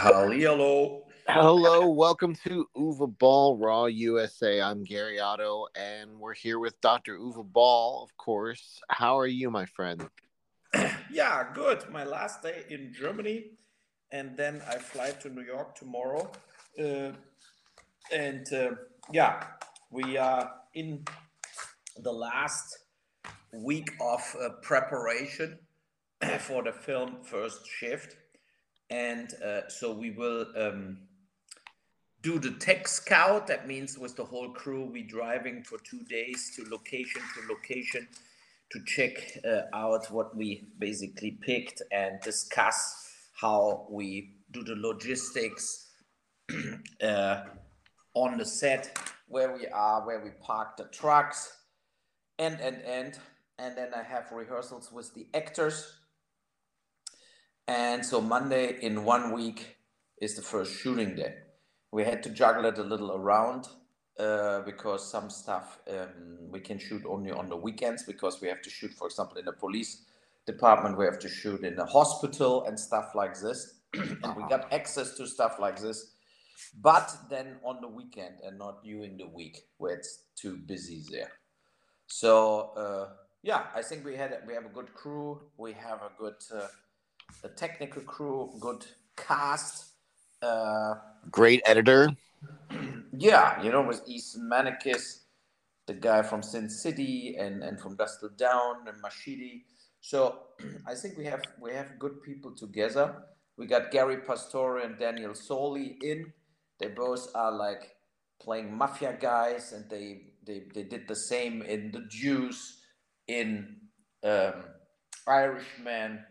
Hello. Hello, welcome to Uwe Boll Raw USA. I'm Gary Otto, and we're here with Dr. Uwe Boll, of course. How are you, my friend? Yeah, good. My last day in Germany, and then I fly to New York tomorrow. Uh, and uh, yeah, we are in the last week of uh, preparation for the film First Shift. And uh, so we will um, do the tech scout. That means with the whole crew, we driving for two days to location to location to check uh, out what we basically picked and discuss how we do the logistics uh, on the set, where we are, where we park the trucks, and and and and then I have rehearsals with the actors. And so Monday in one week is the first shooting day. We had to juggle it a little around uh, because some stuff um, we can shoot only on the weekends because we have to shoot, for example, in the police department, we have to shoot in a hospital and stuff like this. and we got access to stuff like this, but then on the weekend and not during the week where it's too busy there. So uh, yeah, I think we had we have a good crew. We have a good uh, a technical crew, good cast. Uh, Great editor. yeah, you know, with Ethan Maniquis, the guy from Sin City and, and from Dusk Till Dawn and Machete. So I think we have we have good people together. We got Gary Pastore and Daniel Soli in. They both are like playing mafia guys, and they they, they did the same in The Jews, in um, Irishman,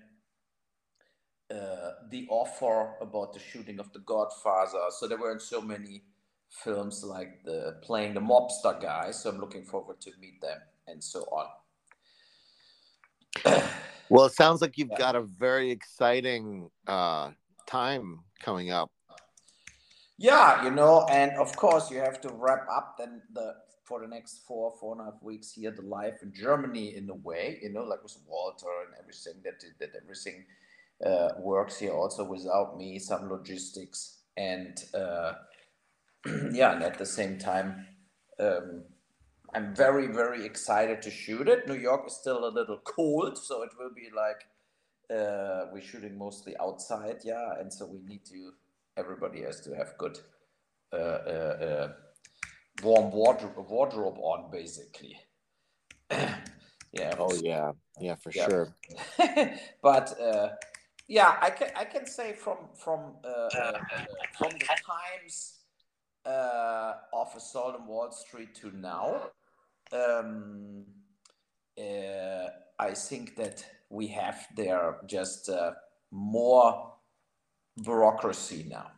uh, The Offer about the shooting of The Godfather. So there were in so many films like the playing the mobster guy. So I'm looking forward to meet them and so on. Well, it sounds like you've Yeah. got a very exciting uh, time coming up. Yeah, you know, and of course you have to wrap up then the for the next four, four and a half weeks here the life in Germany in a way, you know, like with Walter and everything that that everything uh, works here also without me, some logistics and uh, yeah, and at the same time, um, I'm very very excited to shoot it. New York is still a little cold, so it will be like uh, we're shooting mostly outside, yeah, and so we need to everybody has to have good uh, uh, uh, warm wardrobe, wardrobe on basically yeah Oh yeah, yeah, for Yeah. sure. but uh, yeah i can i can say from from uh, uh, from the times uh, of assault on wall street to now um, uh, i think that we have there just uh, more bureaucracy now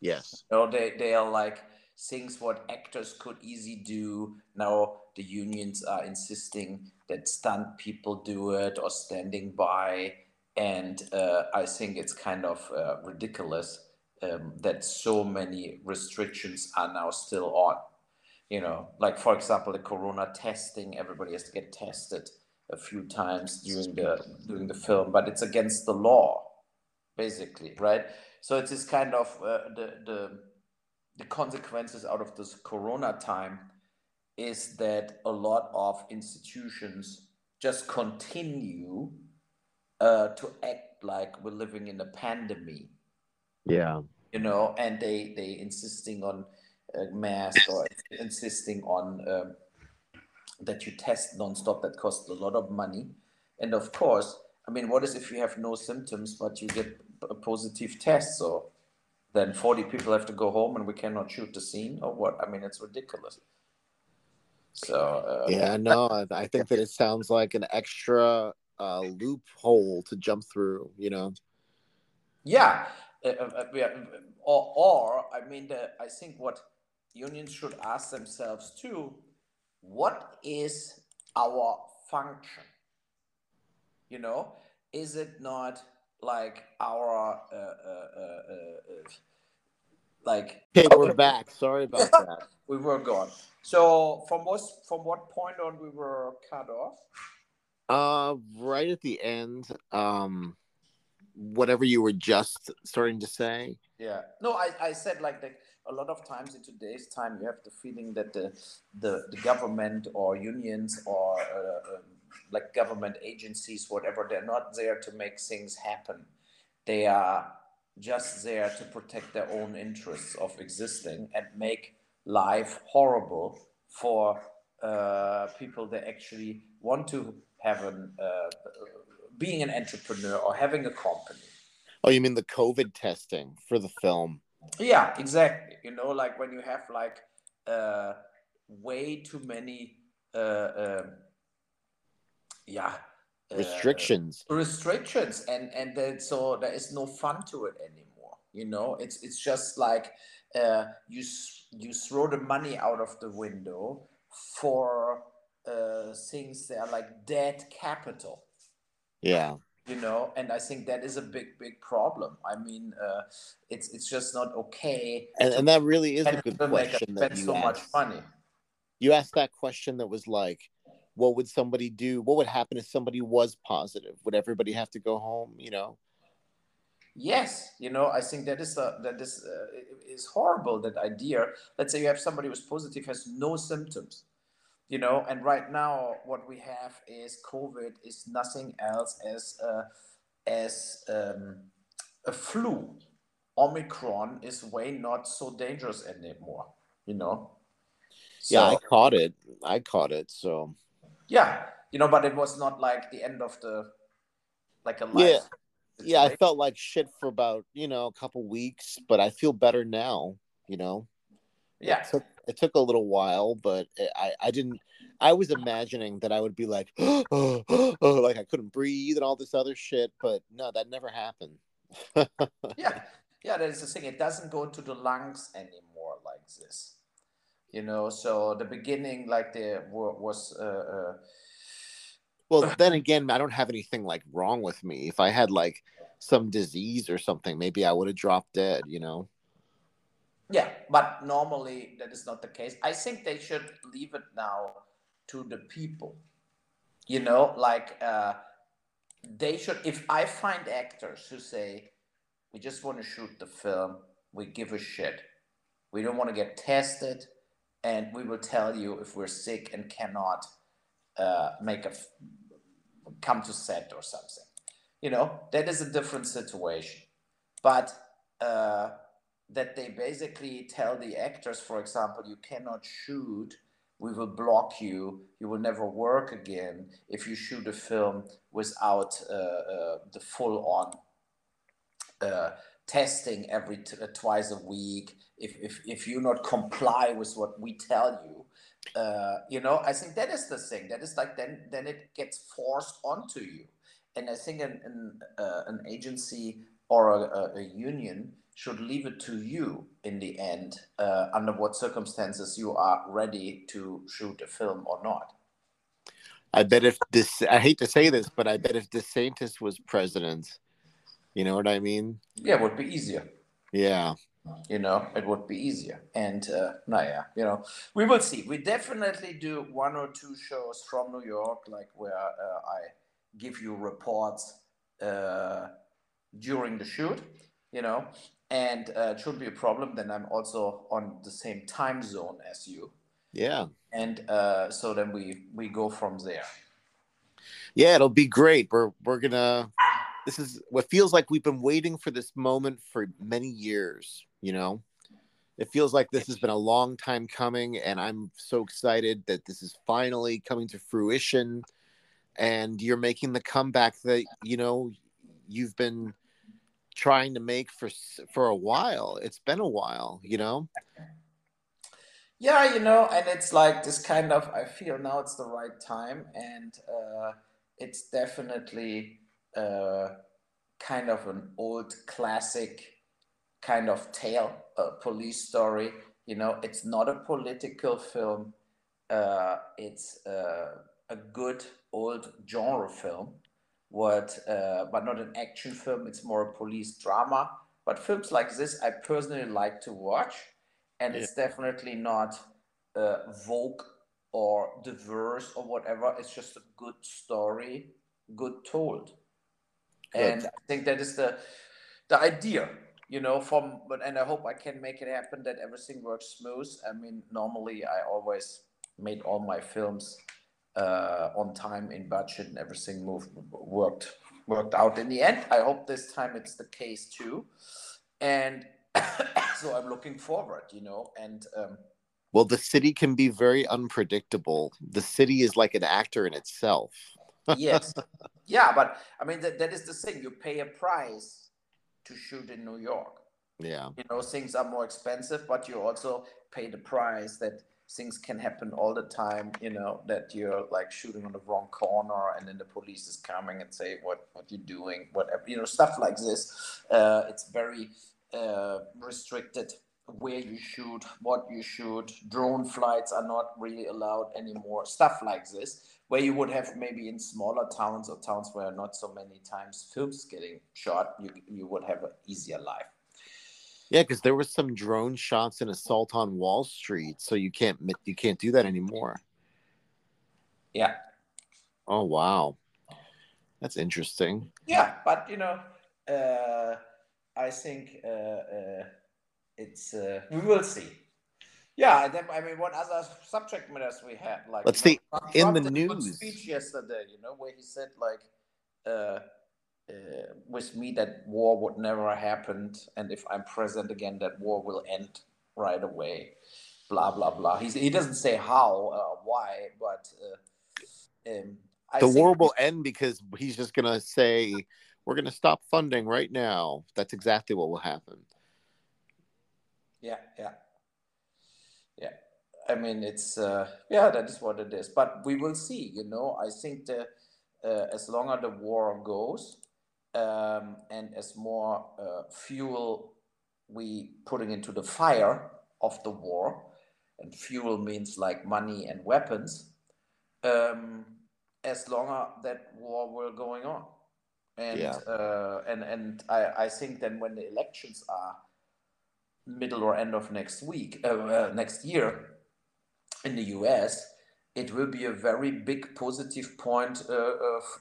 Yes. you know, they, they are like things what actors could easily do. Now the unions are insisting that stunt people do it or standing by. And uh, I think it's kind of uh, ridiculous um, that so many restrictions are now still on. You know, like for example, the corona testing, everybody has to get tested a few times during the during the film, but it's against the law, basically, right? So it's this kind of uh, the the the consequences out of this corona time is that a lot of institutions just continue uh, to act like we're living in a pandemic. Yeah. you know and they they insisting on uh, mask or insisting on um, that you test nonstop that costs a lot of money. And of course i mean what is if you have no symptoms but you get a positive test? So then 40 people have to go home and we cannot shoot the scene or what? I mean it's ridiculous. So uh, Yeah, no, I, I think that it sounds like an extra uh, loophole to jump through. You know. Yeah, uh, uh, uh, yeah, or, or I mean, the, I think what unions should ask themselves too: what is our function? You know, is it not like our uh, uh, uh, uh, uh, like Okay, we're back. Sorry about that. we were gone. So from what from what point on we were cut off? Uh, right at the end, um, whatever you were just starting to say. Yeah. No, I, I said like a lot of times in today's time, you have the feeling that the the, the government or unions or uh, um, like government agencies, whatever, they're not there to make things happen. They are just there to protect their own interests of existing and make life horrible for uh, people that actually want to have an uh, being an entrepreneur or having a company. Oh, you mean the COVID testing for the film? Yeah, exactly. You know, like when you have like uh, way too many, uh, uh, yeah, uh, restrictions, restrictions, and and then so there is no fun to it anymore. You know, it's it's just like uh, you you throw the money out of the window for uh, things that are like dead capital. Yeah. You know, and I think that is a big, big problem. I mean, uh, it's it's just not okay. And, and that really is a good question that you so asked. much money. You asked that question that was like, what would somebody do? What would happen if somebody was positive? Would everybody have to go home? You know. Yes, you know, I think that is a, that is uh, is horrible. That idea. Let's say you have somebody who's positive has no symptoms you know and right now what we have is covid is nothing else as a, as um, a flu omicron is way not so dangerous anymore you know so, yeah i caught it i caught it so yeah you know but it was not like the end of the like a life yeah. Yeah i felt like shit for about you know a couple weeks but i feel better now you know? Yeah. it took, it took a little while but it, i i didn't i was imagining that i would be like oh, oh, oh, like i couldn't breathe and all this other shit but no that never happened. Yeah. Yeah that's the thing. It doesn't go to the lungs anymore like this you know? So the beginning like the was uh, uh well then again i don't have anything like wrong with me if i had like some disease or something maybe i would have dropped dead you know yeah, but normally that is not the case. I think they should leave it now to the people. You know, like uh, they should. If I find actors who say, "We just want to shoot the film. We give a shit. We don't want to get tested, and we will tell you if we're sick and cannot uh, make a come to set or something." You know, that is a different situation. But uh, that they basically tell the actors, for example, you cannot shoot, we will block you, you will never work again if you shoot a film without uh, uh, the full on uh, testing every uh, twice a week. If, if, if you not comply with what we tell you, uh, you know, I think that is the thing. That is like then then it gets forced onto you, and I think an an, uh, an agency or a, a union should leave it to you in the end uh, under what circumstances you are ready to shoot a film or not. I bet if this, I hate to say this, but I bet if DeSantis was president, you know what I mean? Yeah, it would be easier. Yeah. You know, it would be easier. And, uh, no, yeah, you know, we will see. We definitely do one or two shows from New York, like where uh, I give you reports uh, during the shoot, you know, and uh, it should be a problem. Then I'm also on the same time zone as you. Yeah. And uh, so then we we go from there. Yeah, it'll be great. We're we're gonna. This is what feels like we've been waiting for this moment for many years. You know, it feels like this has been a long time coming, and I'm so excited that this is finally coming to fruition. And you're making the comeback that you know you've been trying to make for for a while. It's been a while, you know. Yeah, you know, and it's like this kind of. I feel now it's the right time, and uh, it's definitely uh, kind of an old classic kind of tale, a police story. You know, it's not a political film. Uh, it's uh, a good old genre film what uh, but not an action film it's more a police drama but films like this i personally like to watch and yeah. it's definitely not uh, vogue or diverse or whatever it's just a good story good told and I think that is the the idea, you know. From but and I hope I can make it happen that everything works smooth. I mean, normally I always made all my films uh, on time, in budget, and everything moved worked worked out in the end. I hope this time it's the case too, and so I'm looking forward, you know, and. Um, well, the city can be very unpredictable. The city is like an actor in itself. Yes. Yeah, but I mean that, that is the thing. You pay a price to shoot in New York. Yeah. You know, things are more expensive, but you also pay the price that things can happen all the time, you know, that you're like shooting on the wrong corner and then the police is coming and say what what you're doing, whatever, you know, stuff like this. Uh, it's very uh, restricted where you shoot, what you shoot. Drone flights are not really allowed anymore. Stuff like this, where you would have maybe in smaller towns or towns where not so many times films getting shot, you you would have an easier life. Yeah, because there was some drone shots in Assault on Wall Street, so you can't you can't do that anymore. Yeah. Oh wow, that's interesting. Yeah, but you know, uh, I think uh, uh, it's uh, we will see. Yeah, and then I mean, what other subject matters we had? Like, let's see in the news speech yesterday. You know, where he said like, uh, uh, with me that war would never happen, and if I'm president again, that war will end right away. Blah blah blah. He's, he doesn't say how, uh, why, but uh, um, the war will end because he's just gonna say we're gonna stop funding right now. That's exactly what will happen. Yeah, yeah, yeah. I mean, it's uh, yeah, that is what it is. But we will see. You know, I think the uh, as longer the war goes, um, and as more uh, fuel we putting into the fire of the war, and fuel means like money and weapons, um, as longer that war will going on. And yeah. uh, and and I, I think then when the elections are middle or end of next week, uh, uh, next year in the US, it will be a very big positive point uh,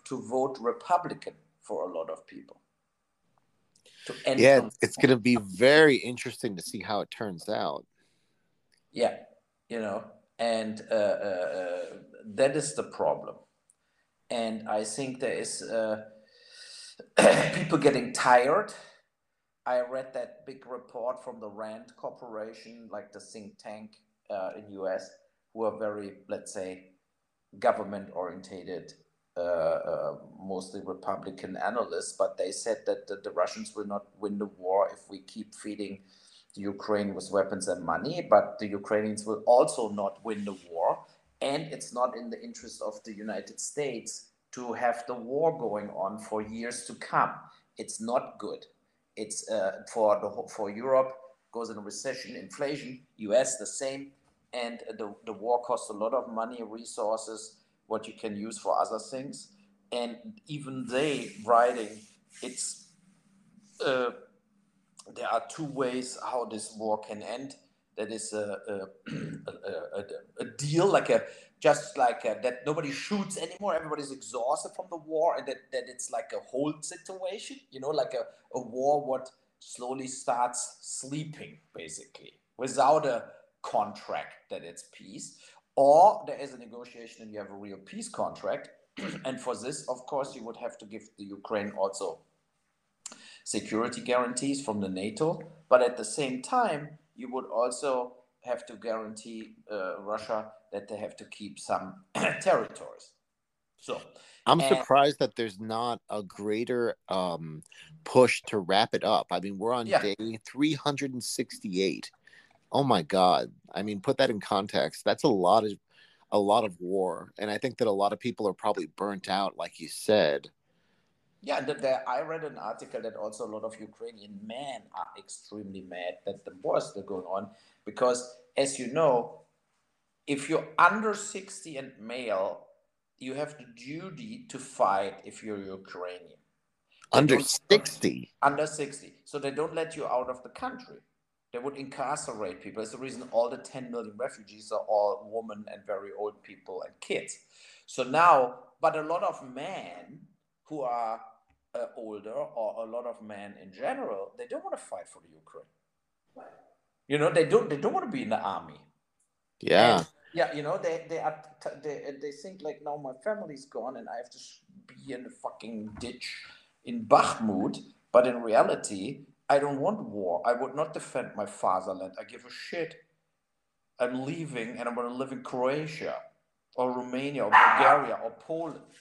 to vote Republican for a lot of people. yeah, it's going to be very interesting to see how it turns out. Yeah, you know, and uh, uh, uh that is the problem. And I think there is uh, people getting tired I read that big report from the Rand Corporation, like the think tank uh, in US, who are very, let's say, government orientated, uh, uh, mostly Republican analysts. But they said that the, the, Russians will not win the war if we keep feeding the Ukraine with weapons and money. But the Ukrainians will also not win the war, and it's not in the interest of the United States to have the war going on for years to come. It's not good it's uh, for the for Europe goes in recession, inflation. U.S. the same, and the the war costs a lot of money, resources, what you can use for other things, and even they writing it's. Uh, there are two ways how this war can end. That is a, a, a, a deal, like a just like a, that nobody shoots anymore. Everybody's exhausted from the war, and that, that it's like a hold situation. You know, like a, a war what slowly starts sleeping basically without a contract that it's peace, or there is a negotiation and you have a real peace contract. and for this, of course, you would have to give the Ukraine also security guarantees from the NATO, but at the same time, you would also have to guarantee uh, Russia that they have to keep some territories. So I'm and, surprised that there's not a greater um, push to wrap it up. I mean, we're on yeah. day 368. Oh my God! I mean, put that in context. That's a lot of a lot of war, and I think that a lot of people are probably burnt out, like you said. Yeah, the, the, I read an article that also a lot of Ukrainian men are extremely mad that the war is still going on because, as you know, if you're under 60 and male, you have the duty to fight if you're Ukrainian. They under 60? Under 60. So they don't let you out of the country. They would incarcerate people. It's the reason all the 10 million refugees are all women and very old people and kids. So now, but a lot of men who are uh, older or a lot of men in general, they don't want to fight for the Ukraine. You know, they don't. They don't want to be in the army. Yeah. And, yeah, you know, they they are they they think like now my family's gone and I have to be in the fucking ditch in Bakhmut. But in reality, I don't want war. I would not defend my fatherland. I give a shit. I'm leaving and I'm going to live in Croatia or Romania or Bulgaria or Poland.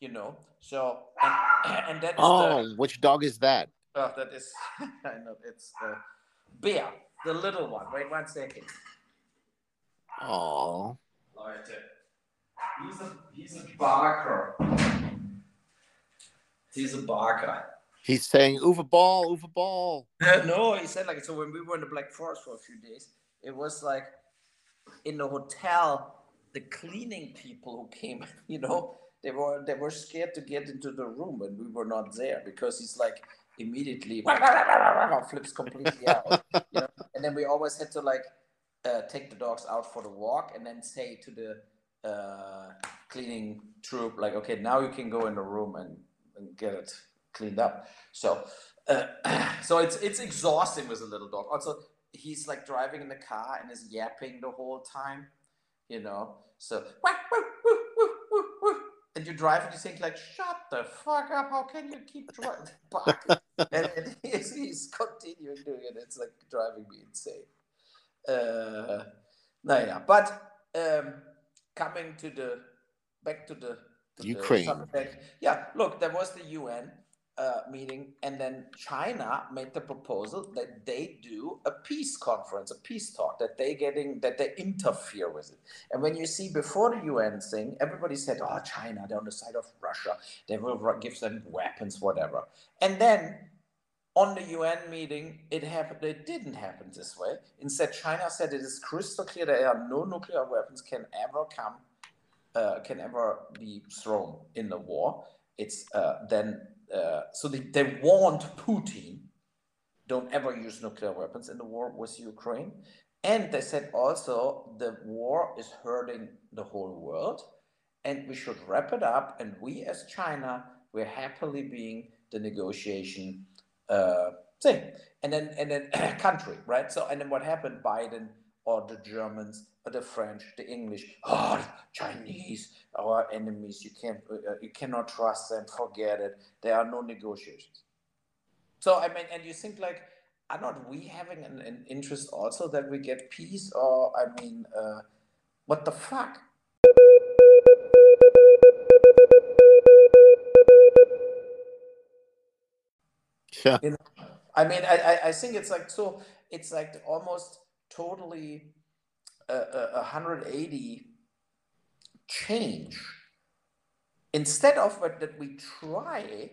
You know, so and, and that is Oh, the, which dog is that? oh, that is I know it's the bear, the little one. Wait one second. Oh. Leute, he's a he's a barker. He's a barker. He's saying Uwe Boll, Uwe Boll. no, he said like so when we were in the Black Forest for a few days, it was like in the hotel, the cleaning people who came, you know, they were they were scared to get into the room when we were not there because he's like immediately flips completely out. You know? And then we always had to like uh, take the dogs out for the walk and then say to the uh, cleaning troop like, okay, now you can go in the room and, and get it cleaned up. So, uh, so it's it's exhausting with a little dog. Also, he's like driving in the car and is yapping the whole time, you know. So, and you drive and you think like, shut the fuck up! How can you keep driving? and, and he's, he's continuing doing it. It's like driving me insane. Uh, naja, but um, coming to the back to the to Ukraine. The subject. Yeah, look, there was the UN uh, meeting, and then China made the proposal that they do a peace conference, a peace talk, that they getting that they interfere with it. And when you see before the UN thing, everybody said, "Oh, China, they're on the side of Russia. They will give them weapons, whatever." And then on the UN meeting, it happened. It didn't happen this way. Instead, China said it is crystal clear that there are no nuclear weapons can ever come, uh, can ever be thrown in the war. It's uh, then uh, so they, they warned Putin, don't ever use nuclear weapons in the war with Ukraine. And they said also the war is hurting the whole world, and we should wrap it up. And we, as China, we're happily being the negotiation uh, thing, and then and then country, right? So and then what happened? Biden or the Germans or the French, the English, oh, Chinese, our enemies. You can't, uh, you cannot trust them. Forget it. There are no negotiations. So I mean, and you think like, are not we having an, an interest also that we get peace? Or I mean, uh, what the fuck? Yeah. You know, I mean, I, I, think it's like so. It's like almost totally a, a 180 change. Instead of what that we try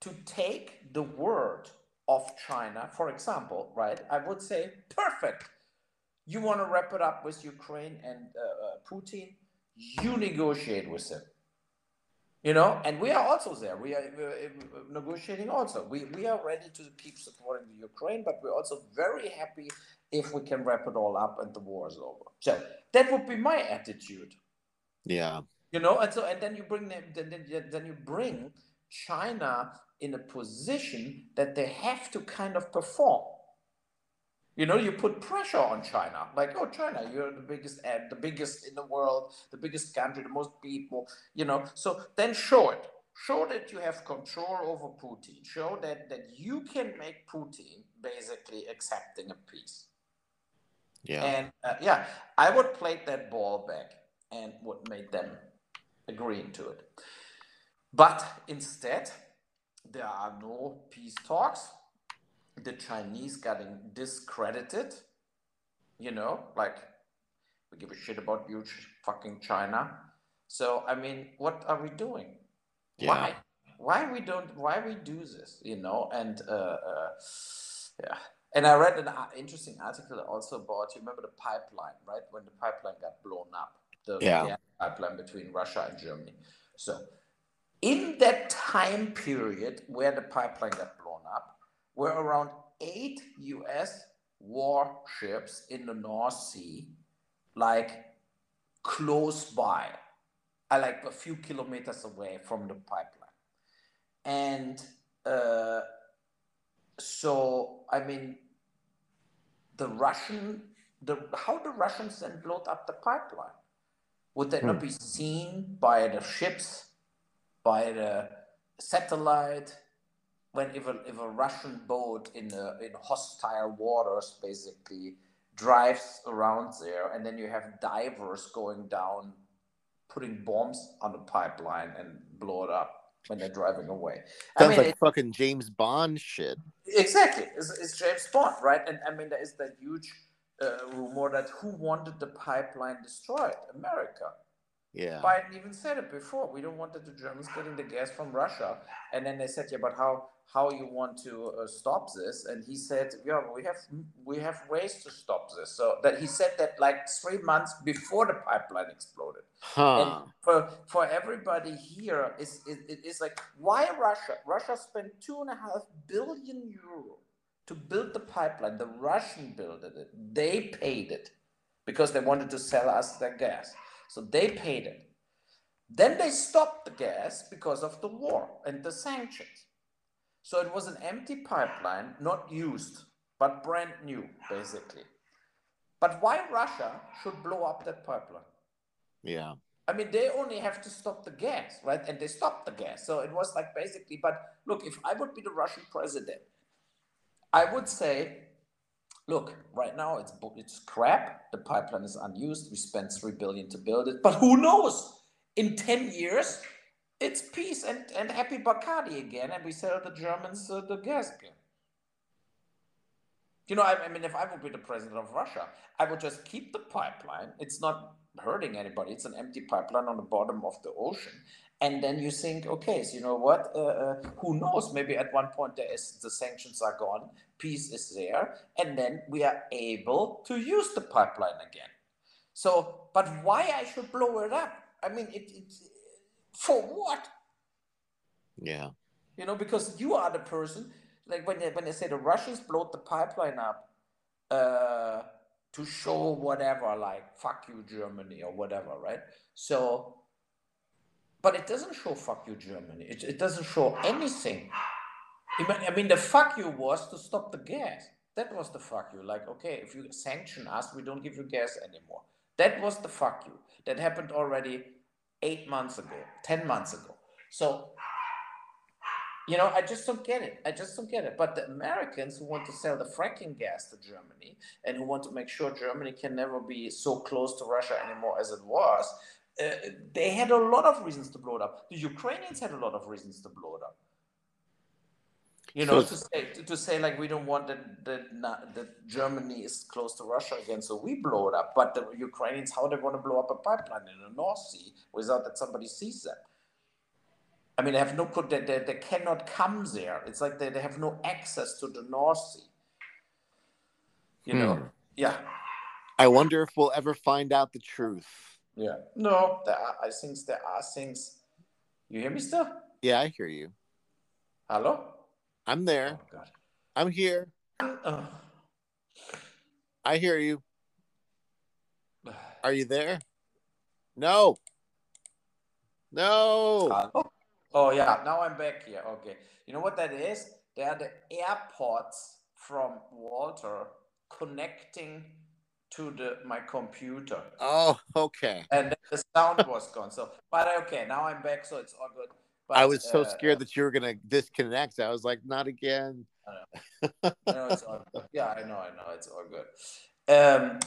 to take the word of China, for example, right? I would say, perfect. You want to wrap it up with Ukraine and uh, uh, Putin? You negotiate with him you know? And we are also there. We are uh, negotiating also. We, we are ready to keep supporting the ukraine but we're also very happy if we can wrap it all up and the war is over. So that would be my attitude. Yeah. you know? And so and then you bring them then, then, then you bring china in a position that they have to kind of perform you know, you put pressure on China, like, oh, China, you're the biggest and the biggest in the world, the biggest country, the most people, you know. So then show it. Show that you have control over Putin. Show that that you can make Putin basically accepting a peace. Yeah. And uh, yeah, I would play that ball back and would make them agreeing to it. But instead, there are no peace talks the Chinese getting discredited, you know, like we give a shit about you, fucking China. So I mean, what are we doing? Yeah. Why? Why we don't? Why we do this? You know, and uh, uh, yeah. And I read an uh, interesting article also about you remember the pipeline, right? When the pipeline got blown up, the Yeah. gas pipeline between Russia and Germany. So in that time period where the pipeline got blown up, were around eight US warships in the North Sea, like close by, like a few kilometers away from the pipeline. And uh, so I mean, the Russian, the how the Russians then blowed up the pipeline? Would that not Hmm. be seen by the ships, by the satellite? When if a, if a Russian boat in a, in hostile waters basically drives around there, and then you have divers going down, putting bombs on the pipeline and blow it up when they're driving away. I Sounds mean, like it- fucking James Bond shit. Exactly, it's, it's James Bond, right? And I mean, there is that huge uh, rumor that who wanted the pipeline destroyed? America. Yeah. Biden even said it before. We don't want the Germans getting the gas from Russia. And then they said, yeah, but how how you want to uh, stop this? And he said, yeah, we have we have ways to stop this. So that he said that like three months before the pipeline exploded. Huh. And for for everybody here, is it, it is like why Russia? Russia spent two and a half billion euro to build the pipeline. The Russian built it. They paid it because they wanted to sell us their gas. So they paid it. Then they stopped the gas because of the war and the sanctions. So it was an empty pipeline, not used, but brand new, basically. But why Russia should blow up that pipeline? Yeah. I mean, they only have to stop the gas, right? And they stopped the gas. So it was like basically, but look, if I would be the Russian president, I would say, look, right now it's it's crap. The pipeline is unused. We spent three billion to build it, but who knows? In ten years, it's peace and, and happy Bacardi again, and we sell the Germans uh, the gas. You know, I, I mean, if I would be the president of Russia, I would just keep the pipeline. It's not hurting anybody. It's an empty pipeline on the bottom of the ocean. And then you think, okay, so you know what? Uh, uh, who knows? Maybe at one point there is the sanctions are gone, peace is there, and then we are able to use the pipeline again. So, but why I should blow it up? I mean, it, it for what? Yeah. You know, because you are the person. Like when they, when they say the Russians blowed the pipeline up uh, to show whatever, like "fuck you, Germany" or whatever, right? So, but it doesn't show "fuck you, Germany." It, it doesn't show anything. I mean- I mean, the "fuck you" was to stop the gas. That was the "fuck you." Like, okay, if you sanction us, we don't give you gas anymore. That was the "fuck you." That happened already eight months ago, ten months ago. So you know, I just don't get it. I just don't get it. But the Americans who want to sell the fracking gas to Germany and who want to make sure Germany can never be so close to Russia anymore as it was, uh, they had a lot of reasons to blow it up. The Ukrainians had a lot of reasons to blow it up. You know, So- to say to, say like we don't want that that that Germany is close to Russia again, so we blow it up. But the Ukrainians, how they want to blow up a pipeline in the North Sea without that somebody sees them? I mean, they have no they, they, they cannot come there. It's like they, they have no access to the North Sea. You know, Hmm. yeah, I wonder if we'll ever find out the truth. yeah. No, there are, I think there are things. You hear me still? Yeah, I hear you. Hello? I'm there. Oh. I'm here. Oh. I hear you. Are you there? No. No. Hello? Oh yeah, now I'm back here. Okay. You know what that is? They are the AirPods from Walter connecting to the my computer. Oh, okay. and the sound was gone. So, but okay, now I'm back, so it's all good. But, I was so uh, scared that you were gonna disconnect. I was like, not again. no, it's all good. Yeah, I know, I know, it's all good. Um,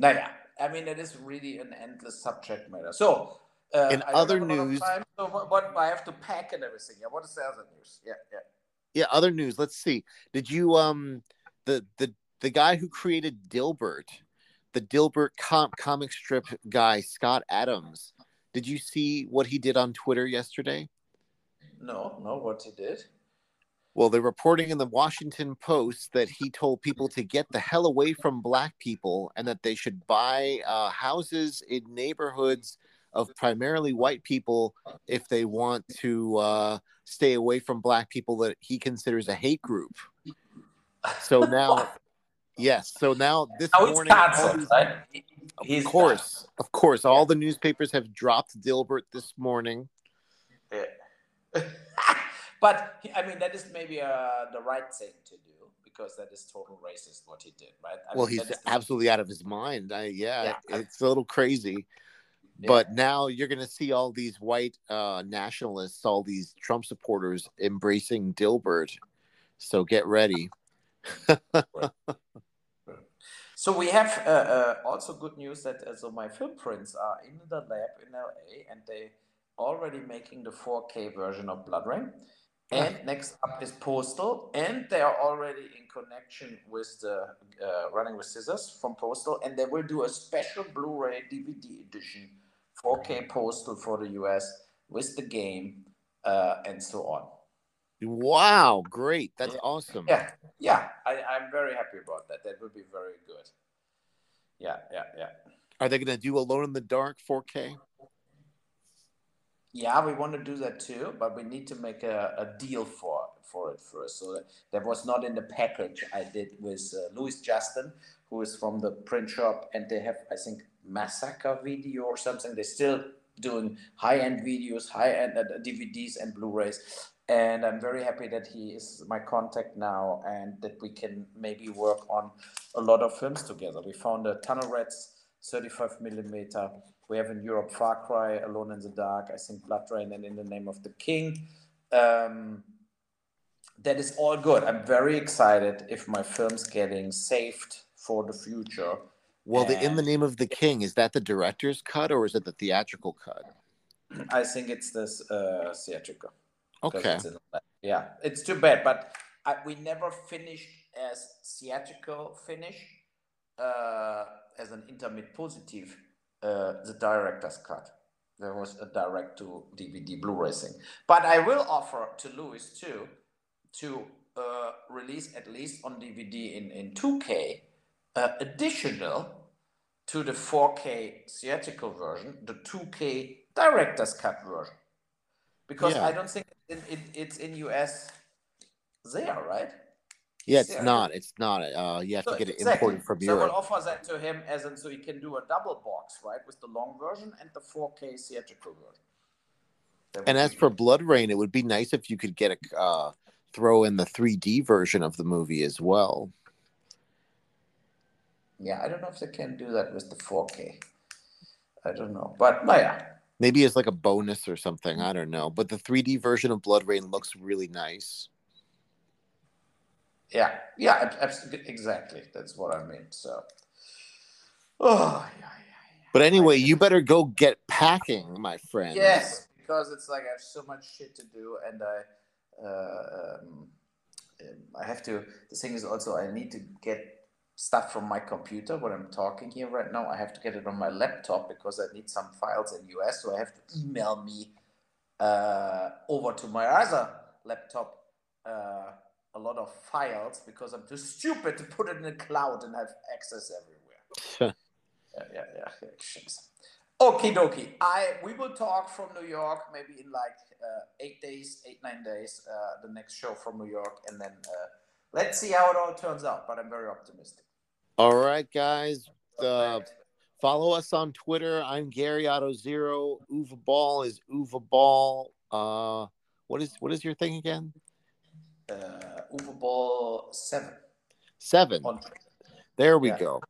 naja, I mean, it is really an endless subject matter. So, uh, In I other have a lot of news- time, so what, what I have to pack and everything. Yeah, what is the other news? Yeah, yeah. Yeah, other news. Let's see. Did you um the the the guy who created Dilbert, the Dilbert com- comic strip guy, Scott Adams? Did you see what he did on Twitter yesterday? No, no, what he did. Well, they're reporting in the Washington Post that he told people to get the hell away from black people and that they should buy uh, houses in neighborhoods of primarily white people if they want to uh, stay away from black people that he considers a hate group. So now, yes. So now this Now morning, all cancelled, these- right? of He's course, of course, all the newspapers have dropped Dilbert this morning. Yeah. but I mean, that is maybe uh, the right thing to do because that is total racist what he did, right? I well, mean, he's is the- absolutely out of his mind. I, yeah, Yeah. it's a little crazy. Yeah. But now you're going to see all these white uh, nationalists, all these Trump supporters embracing Dilbert. So get ready. So we have uh, uh, also good news that uh, so my film prints are in the lab in LA and they already making the 4K version of Blood Rain. And next up is Postal, and they are already in connection with the uh, Running with Scissors from Postal, and they will do a special Blu-ray DVD edition, 4K Postal for the US with the game uh, and so on. Wow, great. That's Yeah. awesome. Yeah, yeah, I, I'm very happy about that. That will be very good. Yeah, yeah, yeah. Are they going to do Alone in the Dark 4K? Yeah, we want to do that too, but we need to make a, a deal for for it first. So that, was not in the package I did with uh, Louis Justin, who is from the print shop, and they have I think Massacre Video or something. They're still doing high end videos, high end uh, DVDs and Blu-rays, and I'm very happy that he is my contact now, and that we can maybe work on a lot of films together. We found a Tunnel Rats 35 millimeter. We have in Europe Far Cry, Alone in the Dark, I think Blood Rain, and In the Name of the King. Um, that is all good. I'm very excited if my film's getting saved for the future. Well, the In the Name of the King, is that the director's cut or is it the theatrical cut? I think it's this uh, theatrical. Okay. it's in- yeah, it's too bad, but I, we never finished as theatrical finish uh, as an interpositive. Uh, the director's cut. There was a direct to DVD Blu-ray thing, but I will offer to Louis too to uh, release at least on DVD in in 2K uh, additional to the 4K theatrical version, the 2K director's cut version because Yeah. I don't think it, it, it's in US there, right? Yeah, it's not. It's not. Uh, you have to get it exactly. imported from So we'll Europe. offer that to him as in so he can do a double box, right, with the long version and the 4K theatrical version. That would And as for good. Blood Rain, it would be nice if you could get a uh, throw in the 3D version of the movie as well. yeah, I don't know if they can do that with the 4K. I don't know, but no, yeah, Maybe it's like a bonus or something. I don't know. But the 3D version of Blood Rain looks really nice. Yeah, yeah, exactly. That's what I mean. So, oh yeah, yeah, yeah. But anyway, you better go get packing, my friend. Yes, because it's like I have so much shit to do, and I, uh, um, um, I have to. The thing is also I need to get stuff from my computer when I'm talking here right now. I have to get it on my laptop because I need some files in US, so I have to email me uh, over to my other laptop uh, a lot of files because I'm too stupid to put it in the cloud and have access everywhere yeah, yeah, yeah. Okie dokie. I we will talk from New York maybe in like uh, eight days, eight nine days. Uh, the next show from New York, and then uh, let's see how it all turns out. But I'm very optimistic. All right, guys. Uh, follow us on Twitter. I'm Gary Otto Zero. Uwe Boll is Uwe Boll. Uh, what is what is your thing again? Uh, Uwe Boll seven Seven. There we Yeah. go.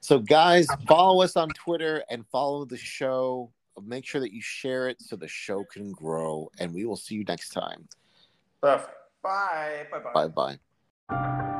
So, guys, follow us on Twitter and follow the show. Make sure that you share it so the show can grow. And we will see you next time. perfect. Bye. Bye. Bye. Bye bye.